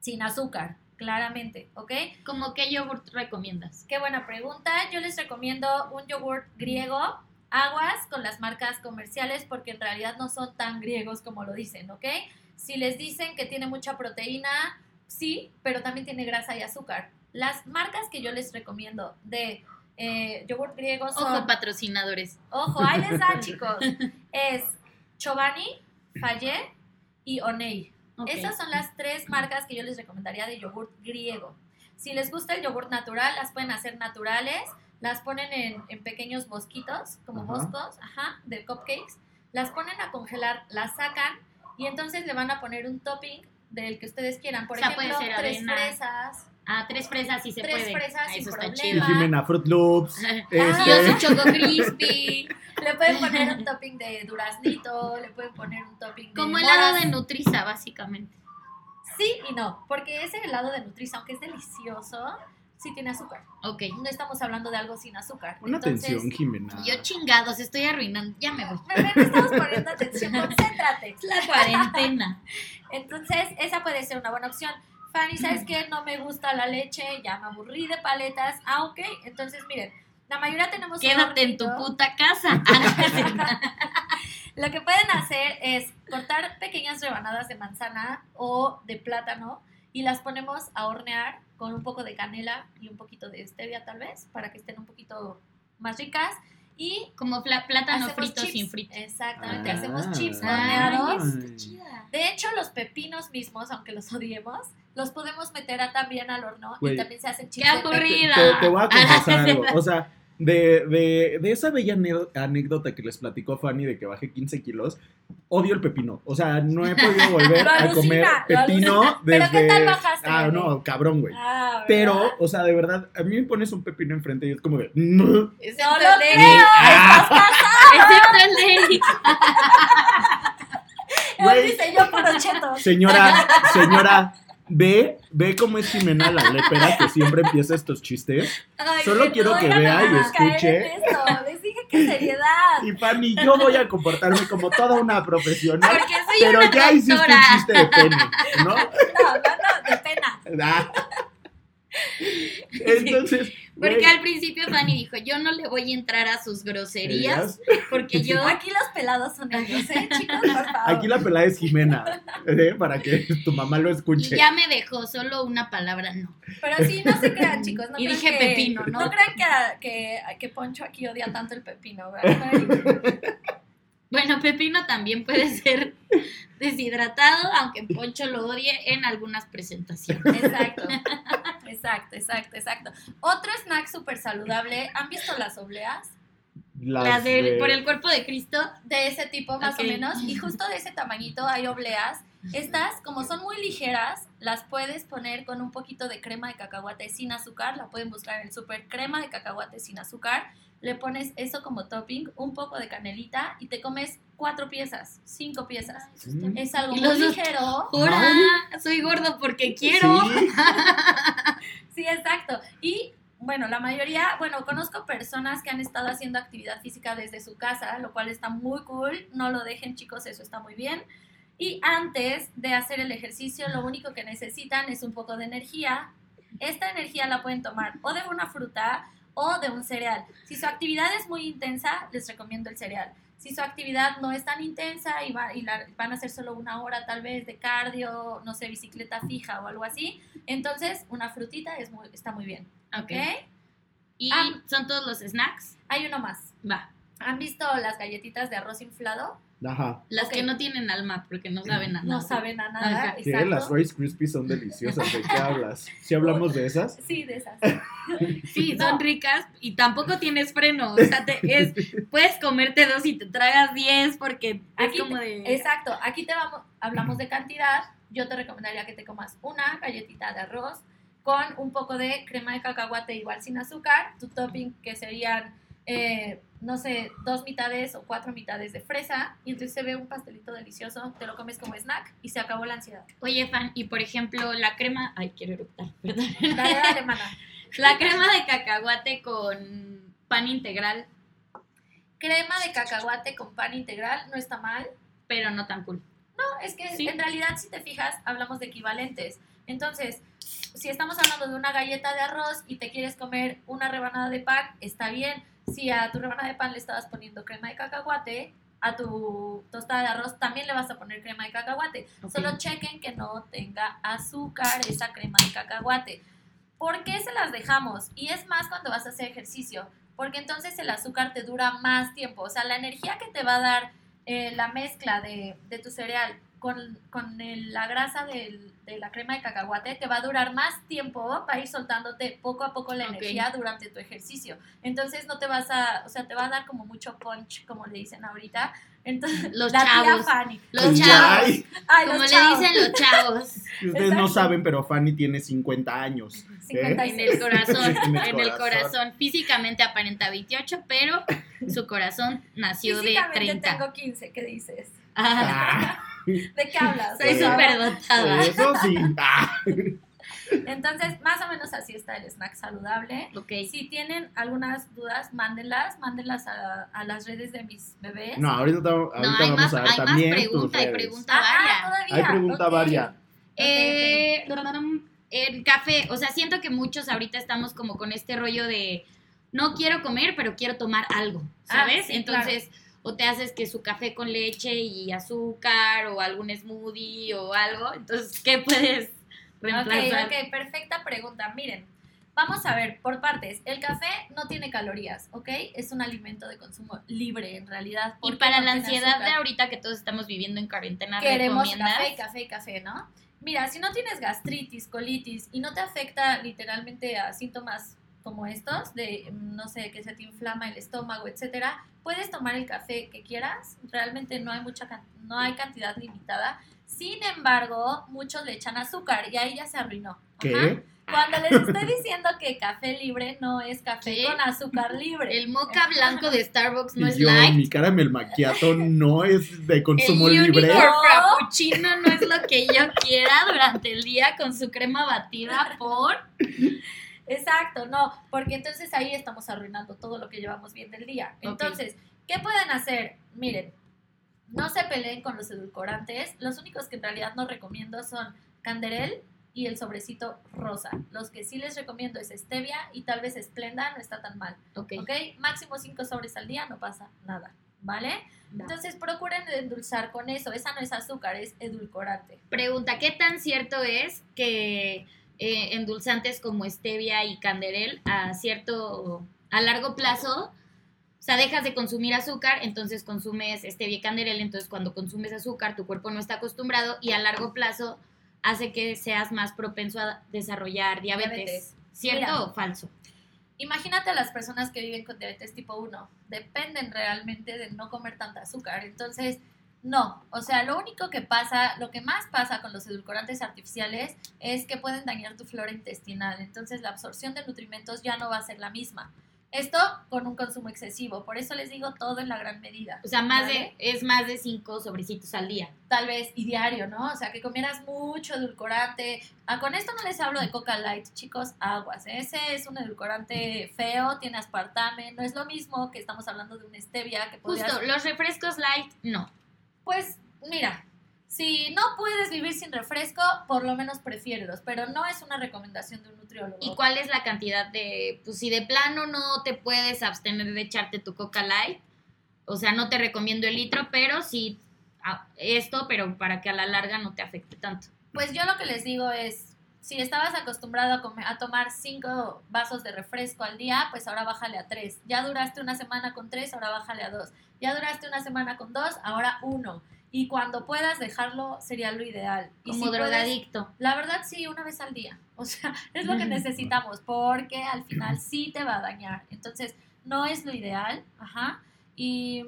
sin azúcar, claramente, ¿ok? ¿Cómo qué yogurt recomiendas? Qué buena pregunta. Yo les recomiendo un yogur griego, aguas con las marcas comerciales porque en realidad no son tan griegos como lo dicen, ¿ok? Si les dicen que tiene mucha proteína, sí, pero también tiene grasa y azúcar. Las marcas que yo les recomiendo de eh, yogur griego son... Ojo, patrocinadores. Ojo, ahí les da, chicos. Es Chobani, Fayet y Onei. Ok. Esas son las tres marcas que yo les recomendaría de yogur griego. Si les gusta el yogur natural, las pueden hacer naturales, las ponen en, en pequeños bosquitos, como Ajá. boscos, ajá, de cupcakes, las ponen a congelar, las sacan y entonces le van a poner un topping del que ustedes quieran. Por O sea, ejemplo, tres avena. fresas. Ah, tres fresas sí se Tres puede. fresas Ah, sin problema. Jimena Fruit Loops. Este, yo soy Choco Crispy. Le pueden poner un topping de duraznito, le pueden poner un topping de Como helado moras. de Nutriza, básicamente. Sí y no, porque ese helado de Nutriza, aunque es delicioso, sí tiene azúcar. Ok. No estamos hablando de algo sin azúcar. Una Entonces, atención, Jimena. Yo chingados, estoy arruinando. Ya me voy. Estamos poniendo atención, concéntrate. La cuarentena. Entonces, esa puede ser una buena opción. Fanny, ¿sabes qué? No me gusta la leche, ya me aburrí de paletas. Ah, ok. Entonces, miren, la mayoría tenemos Quédate en tu puta casa. Lo que pueden hacer es cortar pequeñas rebanadas de manzana o de plátano y las ponemos a hornear con un poco de canela y un poquito de stevia tal vez para que estén un poquito más ricas y Como plátano frito chips. sin frito. Exactamente, Ah. hacemos chips horneados. Ay. De hecho, los pepinos mismos, aunque los odiemos, los podemos meter a- también al horno y también se hacen chips. ¡Qué aburrida! Te, te voy a confesar algo. O sea, de, de, de esa bella anécdota que les platicó Fanny de que bajé 15 kilos, odio el pepino. O sea, no he podido volver a comer pepino desde. Pero ¿qué tal bajaste, Ah, no, cabrón, güey. Ah. Pero, o sea, de verdad, a mí me pones un pepino enfrente y es como de. No lo creo, Eric. Ah. Excepto el de Güey. dice yo por chetos. Señora, señora, ve, ve cómo es Jimena la lépera que siempre empieza estos chistes. Ay, Solo quiero no que vea y escuche. Les dije que seriedad. Y Fanny, yo voy a comportarme como toda una profesional. Soy Pero una ya hiciste un chiste de pene, ¿no? No, no, no, de pena. Ah. Entonces, Porque güey, al principio Fanny dijo, yo no le voy a entrar a sus groserías, porque yo... Aquí los pelados son ellos, ¿eh, chicos? Por favor. aquí la pelada es Jimena, ¿eh? para que tu mamá lo Y escuche. ya me dejó solo una palabra no. Pero sí, no se crean, chicos. No Y crean dije que- pepino, ¿no? No crean que, que, que Poncho aquí odia tanto el pepino, ¿verdad? Bueno, Pepino también puede ser deshidratado, aunque Poncho lo odie en algunas presentaciones. Exacto. Exacto, exacto, exacto. Otro snack súper saludable. ¿Han visto las obleas? Las del- de- por el cuerpo de Cristo. De ese tipo, más o menos. Y justo de ese tamañito hay obleas. Estas, como son muy ligeras, las puedes poner con un poquito de crema de cacahuate sin azúcar. La pueden buscar en el super crema de cacahuate sin azúcar. Le pones eso como topping, un poco de canelita y te comes cuatro piezas, cinco piezas. Mm. Es algo muy ligero. ¡Jura! Soy gordo porque quiero. Sí. Sí, exacto. Y bueno, la mayoría, bueno, conozco personas que han estado haciendo actividad física desde su casa, lo cual está muy cool. No lo dejen, chicos, eso está muy bien. Y antes de hacer el ejercicio, lo único que necesitan es un poco de energía. Esta energía la pueden tomar o de una fruta o de un cereal. Si su actividad es muy intensa, les recomiendo el cereal. Si su actividad no es tan intensa y, va- y la- van a hacer solo una hora tal vez de cardio, no sé, bicicleta fija o algo así, entonces una frutita es muy, está muy bien. Ok. ¿Ok? ¿Y Ah. son todos los snacks? Hay uno más. Va. ¿Han visto las galletitas de arroz inflado? Ajá. Las que no tienen alma porque no saben a nada. No saben a nada. ¿Qué? Exacto. Las Rice Krispies son deliciosas. ¿De qué hablas? ¿Sí hablamos de esas? Sí, de esas. Sí, No. son ricas y tampoco tienes freno. O sea, te- es, puedes comerte dos y te tragas diez porque Aquí es como te- de... Exacto, aquí te vamos, hablamos de cantidad. Yo te recomendaría que te comas una galletita de arroz con un poco de crema de cacahuate igual sin azúcar, tu topping que serían, eh, no sé, dos mitades o cuatro mitades de fresa y entonces se ve un pastelito delicioso, te lo comes como snack y se acabó la ansiedad. Oye, Fan, y por ejemplo, la crema... Ay, quiero eructar, perdón. Dale, dale, mana. La crema de cacahuate con pan integral, Crema de cacahuate con pan integral no está mal. pero no tan cool. No, es que Sí. en realidad, si te fijas, hablamos de equivalentes. Entonces, si estamos hablando de una galleta de arroz y te quieres comer una rebanada de pan, está bien. Si a tu rebanada de pan le estabas poniendo crema de cacahuate, a tu tostada de arroz también le vas a poner crema de cacahuate. Ok. Solo chequen que no tenga azúcar esa crema de cacahuate. ¿Por qué se las dejamos? Y es más cuando vas a hacer ejercicio, porque entonces el azúcar te dura más tiempo. O sea, la energía que te va a dar eh, la mezcla de, de tu cereal con, con el- la grasa del- de la crema de cacahuate te va a durar más tiempo, va a ir soltándote poco a poco la energía durante tu ejercicio. Entonces no te vas a, o sea, te va a dar como mucho punch, como le dicen ahorita. Entonces, Los la tía chavos. Fanny. Los Ay, chavos. ay, Como los le chavos. dicen los chavos. Ustedes no Exacto. saben, pero Fanny tiene 50 años. ¿eh? 56. En el corazón, En el en el corazón. corazón. Físicamente aparenta 28, pero su corazón nació de Físicamente 30. tengo 15, ¿qué dices? Ah, Ah, ¿De qué hablas? soy súper dotada. eso sí. Ah. Entonces, más o menos así está el snack saludable. Ok. Si tienen algunas dudas, mándenlas, mándenlas a, a las redes de mis bebés. No, ahorita, ahorita No, hay vamos más, a ver hay más también tus pregunta, hay pregunta Ah, varia. ah, todavía. Hay pregunta ok. varia. Eh, el café, o sea, siento que muchos ahorita estamos como con este rollo de no quiero comer, pero quiero tomar algo, Ah, ¿sabes? sí, Entonces, o te haces que su café con leche y azúcar o algún smoothie o algo, entonces, ¿qué puedes reemplazar? Ok, ok, perfecta pregunta. Miren, vamos a ver, por partes. El café no tiene calorías, ¿ok? Es un alimento de consumo libre en realidad. Y para no la ansiedad de ahorita que todos estamos viviendo en cuarentena, Queremos ¿recomiendas? café, café, café, ¿no? Mira, si no tienes gastritis, colitis y no te afecta literalmente a síntomas como estos, de, mm, no sé, que se te inflama el estómago, etcétera, puedes tomar el café que quieras. Realmente no hay mucha, no hay cantidad limitada. Sin embargo, muchos le echan azúcar y ahí ya se arruinó. Ajá. ¿Qué? Cuando les estoy diciendo que café libre no es café ¿Qué? con azúcar libre. El moca blanco de Starbucks no Y es yo, light. mi caramel macchiato no es de consumo el libre. Unicorn No. Frappuccino no es lo que yo quiera durante el día con su crema batida por... Exacto, no, porque entonces ahí estamos arruinando todo lo que llevamos bien del día. Entonces, ¿qué pueden hacer? Miren, no se peleen con los edulcorantes. Los únicos que en realidad no recomiendo son Canderel y el sobrecito rosa. Los que sí les recomiendo es Stevia y tal vez Splenda, no está tan mal. Ok. ¿Ok? Máximo 5 sobres al día, no pasa nada. ¿Vale? Entonces procuren endulzar con eso. Esa no es azúcar, es edulcorante. Pregunta, ¿qué tan cierto es que eh, endulzantes como stevia y canderel a cierto, a largo plazo, o sea, dejas de consumir azúcar, entonces consumes stevia y canderel, entonces cuando consumes azúcar tu cuerpo no está acostumbrado y a largo plazo hace que seas más propenso a desarrollar diabetes. Diabetes. ¿Cierto Mira. o falso? Imagínate a las personas que viven con diabetes tipo 1. Dependen realmente de no comer tanta azúcar. Entonces, no. O sea, lo único que pasa, lo que más pasa con los edulcorantes artificiales es que pueden dañar tu flora intestinal. Entonces, la absorción de nutrimentos ya no va a ser la misma. Esto con un consumo excesivo. Por eso les digo todo en la gran medida. O sea, más ¿Vale? de, es más de cinco sobrecitos al día. Tal vez y diario, ¿no? O sea, que comieras mucho edulcorante. Ah, con esto no les hablo de Coca Light, chicos, aguas. Ese es un edulcorante feo, tiene aspartame. No es lo mismo que estamos hablando de un stevia que podrías... Justo, los refrescos light, no. Pues, mira, si no puedes vivir sin refresco, por lo menos prefiérelos. Pero no es una recomendación de un nutriólogo. ¿Y cuál es la cantidad de, pues si de plano no te puedes abstener de echarte tu Coca Light, o sea, no te recomiendo el litro, pero sí ah, esto, pero para que a la larga no te afecte tanto. Pues yo lo que les digo es, si estabas acostumbrado a, comer- a tomar cinco vasos de refresco al día, pues ahora bájale a tres. Ya duraste una semana con tres, ahora bájale a dos. Ya duraste una semana con dos, ahora uno. Y cuando puedas dejarlo, sería lo ideal. Y Como si puedes- drogadicto. la verdad sí, una vez al día. O sea, es lo que necesitamos porque al final sí te va a dañar. Entonces, no es lo ideal. Ajá. Y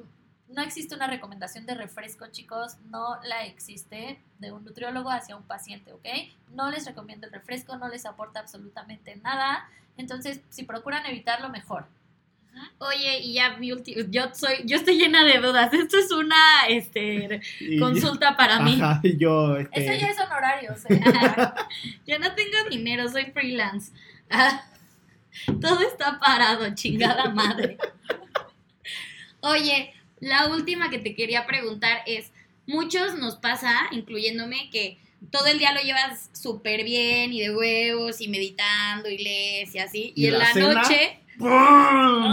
no existe una recomendación de refresco, chicos. No la existe de un nutriólogo hacia un paciente, ¿ok? No les recomiendo el refresco, no les aporta absolutamente nada. Entonces, si procuran evitarlo, mejor. Oye, y ya mi último, yo soy, yo estoy llena de dudas. Esto es una este Y- consulta para mí. Ajá, yo, este, Eso ya es honorarios. ¿eh? Yo no tengo dinero, soy freelance. Todo está parado, chingada madre. Oye, la última que te quería preguntar es, muchos nos pasa, incluyéndome, que todo el día lo llevas súper bien y de huevos y meditando y lees y así. Y, ¿Y en la la, cena? noche, ¡pum!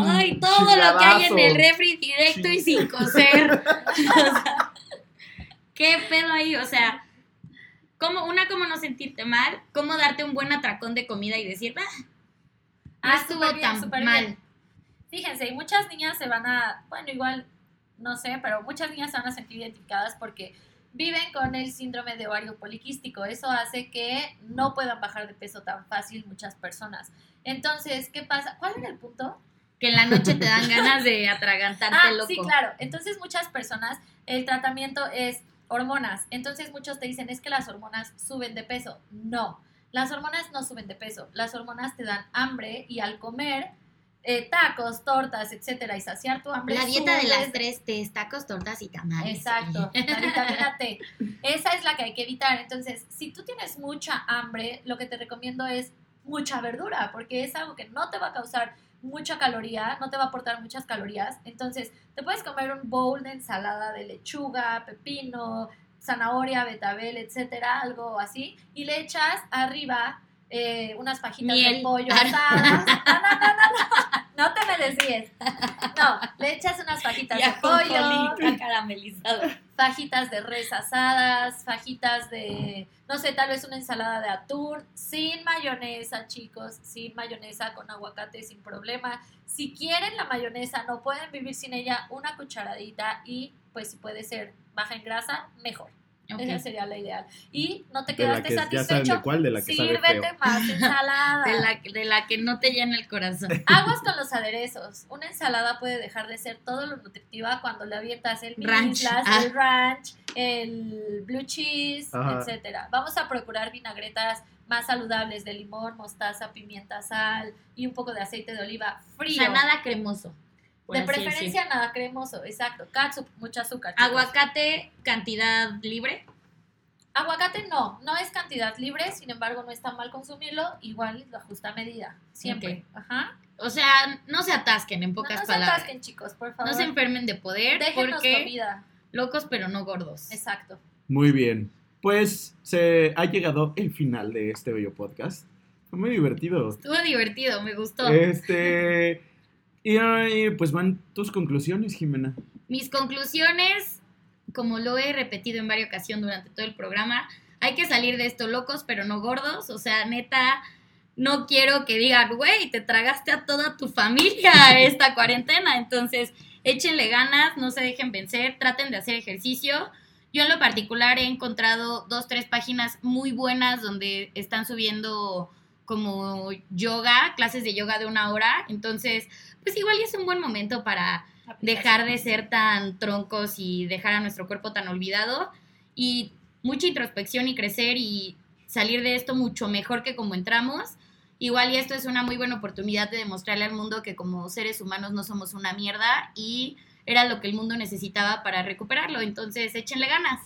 ay, todo lo que hay en el refri directo y sin. O sea, ¿Qué pedo ahí? O sea, ¿cómo, una, cómo no sentirte mal, cómo darte un buen atracón de comida y decir, ah, Ah, estuvo súper bien, tan mal. bien. Fíjense, y muchas niñas se van a, bueno, igual, no sé, pero muchas niñas se van a sentir identificadas porque viven con el síndrome de ovario poliquístico. Eso hace que no puedan bajar de peso tan fácil muchas personas. Entonces, ¿qué pasa? ¿Cuál era el punto? Que en la noche te dan ganas de atragantarte Ah, loco. sí, claro. Entonces, muchas personas, el tratamiento es hormonas. Entonces, muchos te dicen, es que las hormonas suben de peso. No, las hormonas no suben de peso. Las hormonas te dan hambre y al comer eh, tacos, tortas, etcétera, y saciar tu hambre. La dieta de las tres, tés, tacos, tortas y tamales. Exacto, la vitamina T. Esa es la que hay que evitar. Entonces, si tú tienes mucha hambre, lo que te recomiendo es mucha verdura, porque es algo que no te va a causar mucha caloría, no te va a aportar muchas calorías. Entonces, te puedes comer un bowl de ensalada de lechuga, pepino, zanahoria, betabel, etcétera, algo así, y le echas arriba eh, unas fajitas Miel. de pollo asadas. No, no, no, no, no, no te me desvíes. No, le echas unas fajitas Ya de pollo, caramelizado. fajitas de res asadas, fajitas de, no sé, tal vez una ensalada de atún, sin mayonesa, chicos, sin mayonesa, con aguacate, sin problema. Si quieren la mayonesa, no pueden vivir sin ella, una cucharadita y pues si puede ser baja en grasa, mejor. Esa sería la ideal. Y no te De la quedaste que ya saben satisfecho, de cuál, de la que sabe sírvete feo. más ensalada. De la, de la que no te llena el corazón. Aguas con los aderezos. Una ensalada puede dejar de ser todo lo nutritiva cuando le avientas el Ranch. mislas, Ah. el ranch, el blue cheese, Ajá. etcétera. Vamos a procurar vinagretas más saludables de limón, mostaza, pimienta, sal y un poco de aceite de oliva O frío. sea, nada cremoso. De preferencia nada cremoso, exacto. Catsup, mucho azúcar. chicos. Aguacate, cantidad libre. Aguacate no, no es cantidad libre, sin embargo no está mal consumirlo, igual la justa medida, siempre. Ajá. O sea, no se atasquen, en No, pocas no se palabras. atasquen, chicos, por favor. No se enfermen de poder Déjenos porque comida. locos pero no gordos. Exacto. Muy bien. Pues se ha llegado el final de este bello podcast. Fue muy divertido. Estuvo divertido, me gustó. Este. Y pues van tus conclusiones, Jimena. Mis conclusiones, como lo he repetido en varias ocasiones durante todo el programa, hay que salir de esto locos pero no gordos. O sea, neta, no quiero que digan, güey, te tragaste a toda tu familia esta cuarentena. Entonces, échenle ganas, no se dejen vencer, traten de hacer ejercicio. Yo en lo particular he encontrado dos, tres páginas muy buenas donde están subiendo como yoga, clases de yoga de una hora. Entonces, pues igual y es un buen momento para dejar de ser tan troncos y dejar a nuestro cuerpo tan olvidado y mucha introspección y crecer y salir de esto mucho mejor que como entramos. Igual y esto es una muy buena oportunidad de demostrarle al mundo que como seres humanos no somos una mierda y era lo que el mundo necesitaba para recuperarlo. Entonces, échenle ganas.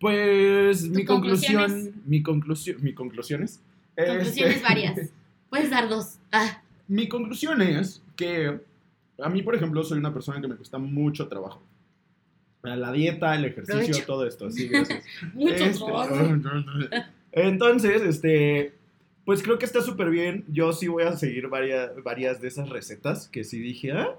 Pues mi conclusión. Mi conclusión. Mi conclusiones. Conclusiones Este, varias. Puedes dar dos. Ah, Mi conclusión es que a mí, por ejemplo, soy una persona que me cuesta mucho trabajo. La dieta, el ejercicio, Provecho. todo esto. Sí, gracias. mucho Este, trabajo. Entonces, este, pues creo que está súper bien. Yo sí voy a seguir varias, varias de esas recetas que sí dije, ah,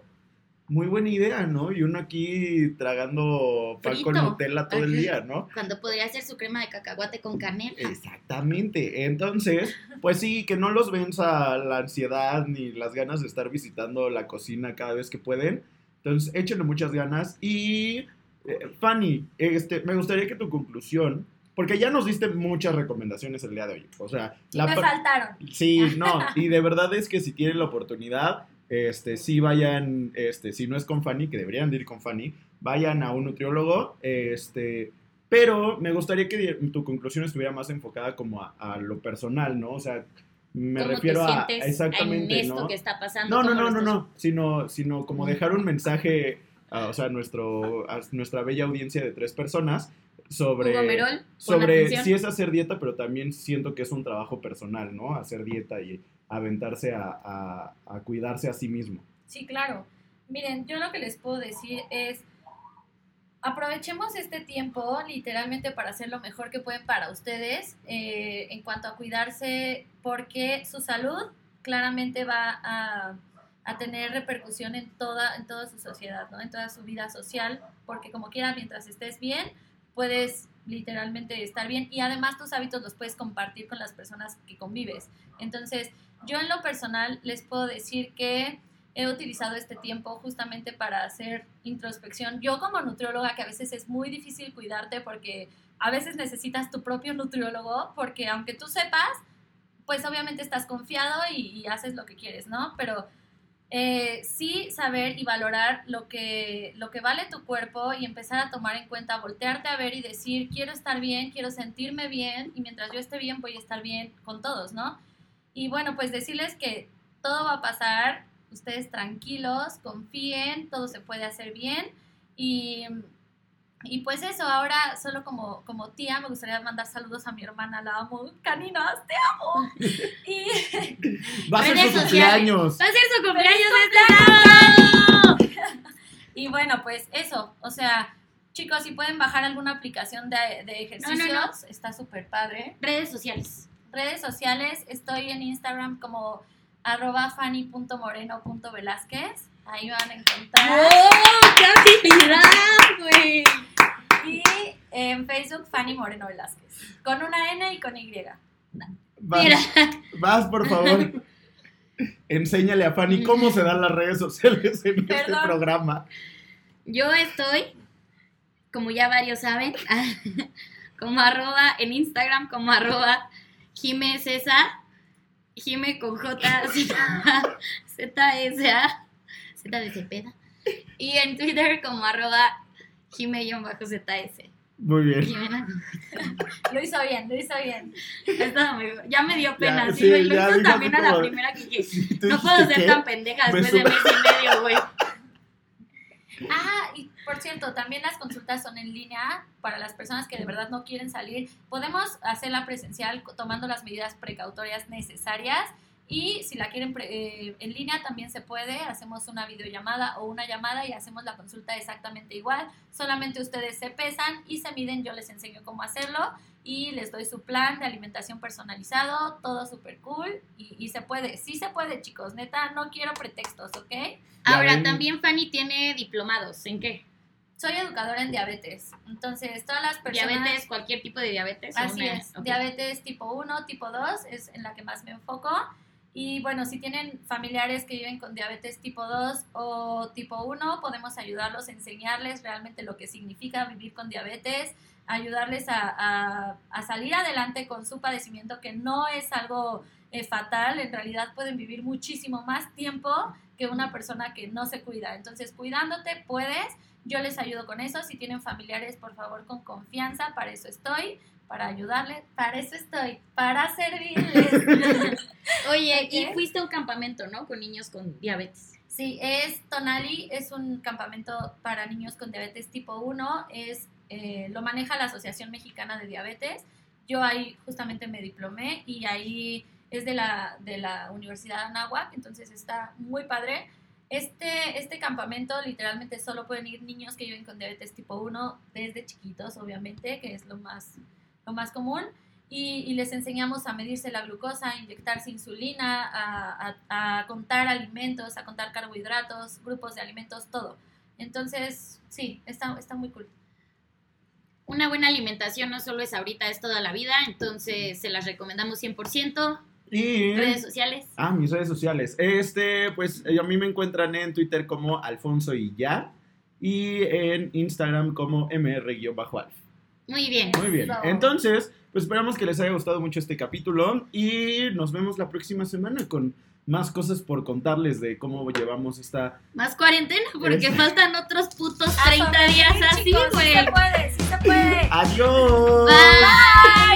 muy buena idea, ¿no? Y uno aquí tragando pan con Frito. Nutella todo el Ajá. día, ¿no? Cuando podría hacer su crema de cacahuate con canela. Exactamente. Entonces, pues sí, que no los venza la ansiedad ni las ganas de estar visitando la cocina cada vez que pueden. Entonces, échenle muchas ganas. Y, eh, Fanny, este, me gustaría que tu conclusión, porque ya nos diste muchas recomendaciones el día de hoy. O sea, la me faltaron. Sí, no, y de verdad es que si tienen la oportunidad, este, sí vayan, este, si no es con Fanny, que deberían de ir con Fanny, vayan a un nutriólogo, este, pero me gustaría que tu conclusión estuviera más enfocada como a, a lo personal, ¿no? O sea, me ¿Cómo refiero te a exactamente, en esto ¿no? que está pasando? No, no, ¿Cómo no, no, no, sino, sino como dejar un mensaje, a, o sea, nuestro, a nuestra bella audiencia de tres personas sobre Merol, sobre si es hacer dieta, pero también siento que es un trabajo personal, ¿no? Hacer dieta y aventarse a, a- a cuidarse a sí mismo. Sí, claro. Miren, yo lo que les puedo decir es, aprovechemos este tiempo literalmente para hacer lo mejor que pueden para ustedes eh, en cuanto a cuidarse, porque su salud claramente va a, a tener repercusión en toda, en toda su sociedad, ¿no? En toda su vida social, porque como quiera, mientras estés bien, puedes literalmente estar bien y además tus hábitos los puedes compartir con las personas que convives. Entonces, yo en lo personal les puedo decir que he utilizado este tiempo justamente para hacer introspección. Yo como nutrióloga, que a veces es muy difícil cuidarte porque a veces necesitas tu propio nutriólogo, porque aunque tú sepas, pues obviamente estás confiado y, y haces lo que quieres, ¿no? Pero eh, sí saber y valorar lo que, lo que vale tu cuerpo y empezar a tomar en cuenta, voltearte a ver y decir, quiero estar bien, quiero sentirme bien y mientras yo esté bien voy a estar bien con todos, ¿no? Y bueno, pues decirles que todo va a pasar, ustedes tranquilos, confíen, todo se puede hacer bien y, y pues eso, ahora solo como, como tía me gustaría mandar saludos a mi hermana, la amo, caninas, te amo. Y Va a ser su cumpleaños. Va a ser su cumpleaños este. Y bueno, pues eso, o sea, chicos, si pueden bajar alguna aplicación de, de ejercicios, No, no, no. está súper padre. Redes sociales. Redes sociales, estoy en Instagram como arroba fanny.moreno.velázquez. Ahí van a encontrar. ¡Oh, qué habilidad, güey! Y en Facebook, Fanny Moreno Velázquez. Con una N y con Y. Vas, Mira. vas, por favor. Enséñale a Fanny cómo se dan las redes sociales en este programa. Yo estoy, como ya varios saben, como arroba en Instagram, como arroba Jime César, Jime con J, Z, Z, S, A, Z de Cepeda. Y en Twitter como arroba Jime-ZS. Muy bien. Jimena. Lo hizo bien, lo hizo bien. Esto me- ya me dio pena, Ya, sí, sí, lo hizo también a la como- primera que dije, Sí, tú no puedo ser tan pendeja Me después de mes y medio, güey. Ah, y por cierto, también las consultas son en línea para las personas que de verdad no quieren salir. Podemos hacerla presencial tomando las medidas precautorias necesarias y si la quieren pre- eh, en línea también se puede. Hacemos una videollamada o una llamada y hacemos la consulta exactamente igual. Solamente ustedes se pesan y se miden. Yo les enseño cómo hacerlo y les doy su plan de alimentación personalizado. Todo súper cool y, y se puede. Sí se puede, chicos. Neta, no quiero pretextos, ¿ok? Ahora, también Fanny tiene diplomados. ¿En qué? Soy educadora en diabetes. Entonces, todas las personas... Diabetes, cualquier tipo de diabetes. Así una- es. ok. Diabetes tipo 1, tipo 2 es en la que más me enfoco. Y bueno, si tienen familiares que viven con diabetes tipo 2 o tipo 1, podemos ayudarlos, enseñarles realmente lo que significa vivir con diabetes, ayudarles a, a- a salir adelante con su padecimiento, que no es algo eh, fatal, en realidad pueden vivir muchísimo más tiempo que una persona que no se cuida. Entonces, cuidándote puedes, yo les ayudo con eso. Si tienen familiares, por favor, con confianza, para eso estoy, para ayudarles, para eso estoy, para servirles. Oye, ¿Ok? y fuiste a un campamento, ¿no? Con niños con diabetes. Sí, es Tonali, es un campamento para niños con diabetes tipo 1, es, eh, lo maneja la Asociación Mexicana de Diabetes. Yo ahí justamente me diplomé y ahí es de la, de la Universidad Anáhuac, entonces está muy padre. Este, este campamento literalmente solo pueden ir niños que viven con diabetes tipo 1 desde chiquitos, obviamente, que es lo más, lo más común. y, y les enseñamos a medirse la glucosa, a inyectarse insulina, a, a- a contar alimentos, a contar carbohidratos, grupos de alimentos, todo. Entonces, sí, está, está muy cool. Una buena alimentación no solo es ahorita, es toda la vida, entonces se las recomendamos 100%. Y... Redes sociales. Ah, mis redes sociales. Este, pues eh, a mí me encuentran en Twitter como Alfonso y ya. Y en Instagram como mr-alf. Muy bien. Muy bien. Entonces, pues esperamos que les haya gustado mucho este capítulo. Y nos vemos la próxima semana con más cosas por contarles de cómo llevamos esta. Más cuarentena, porque faltan otros putos A 30 días sobrevivir, así, güey. Sí se puede, sí se puede. ¡Adiós! Bye.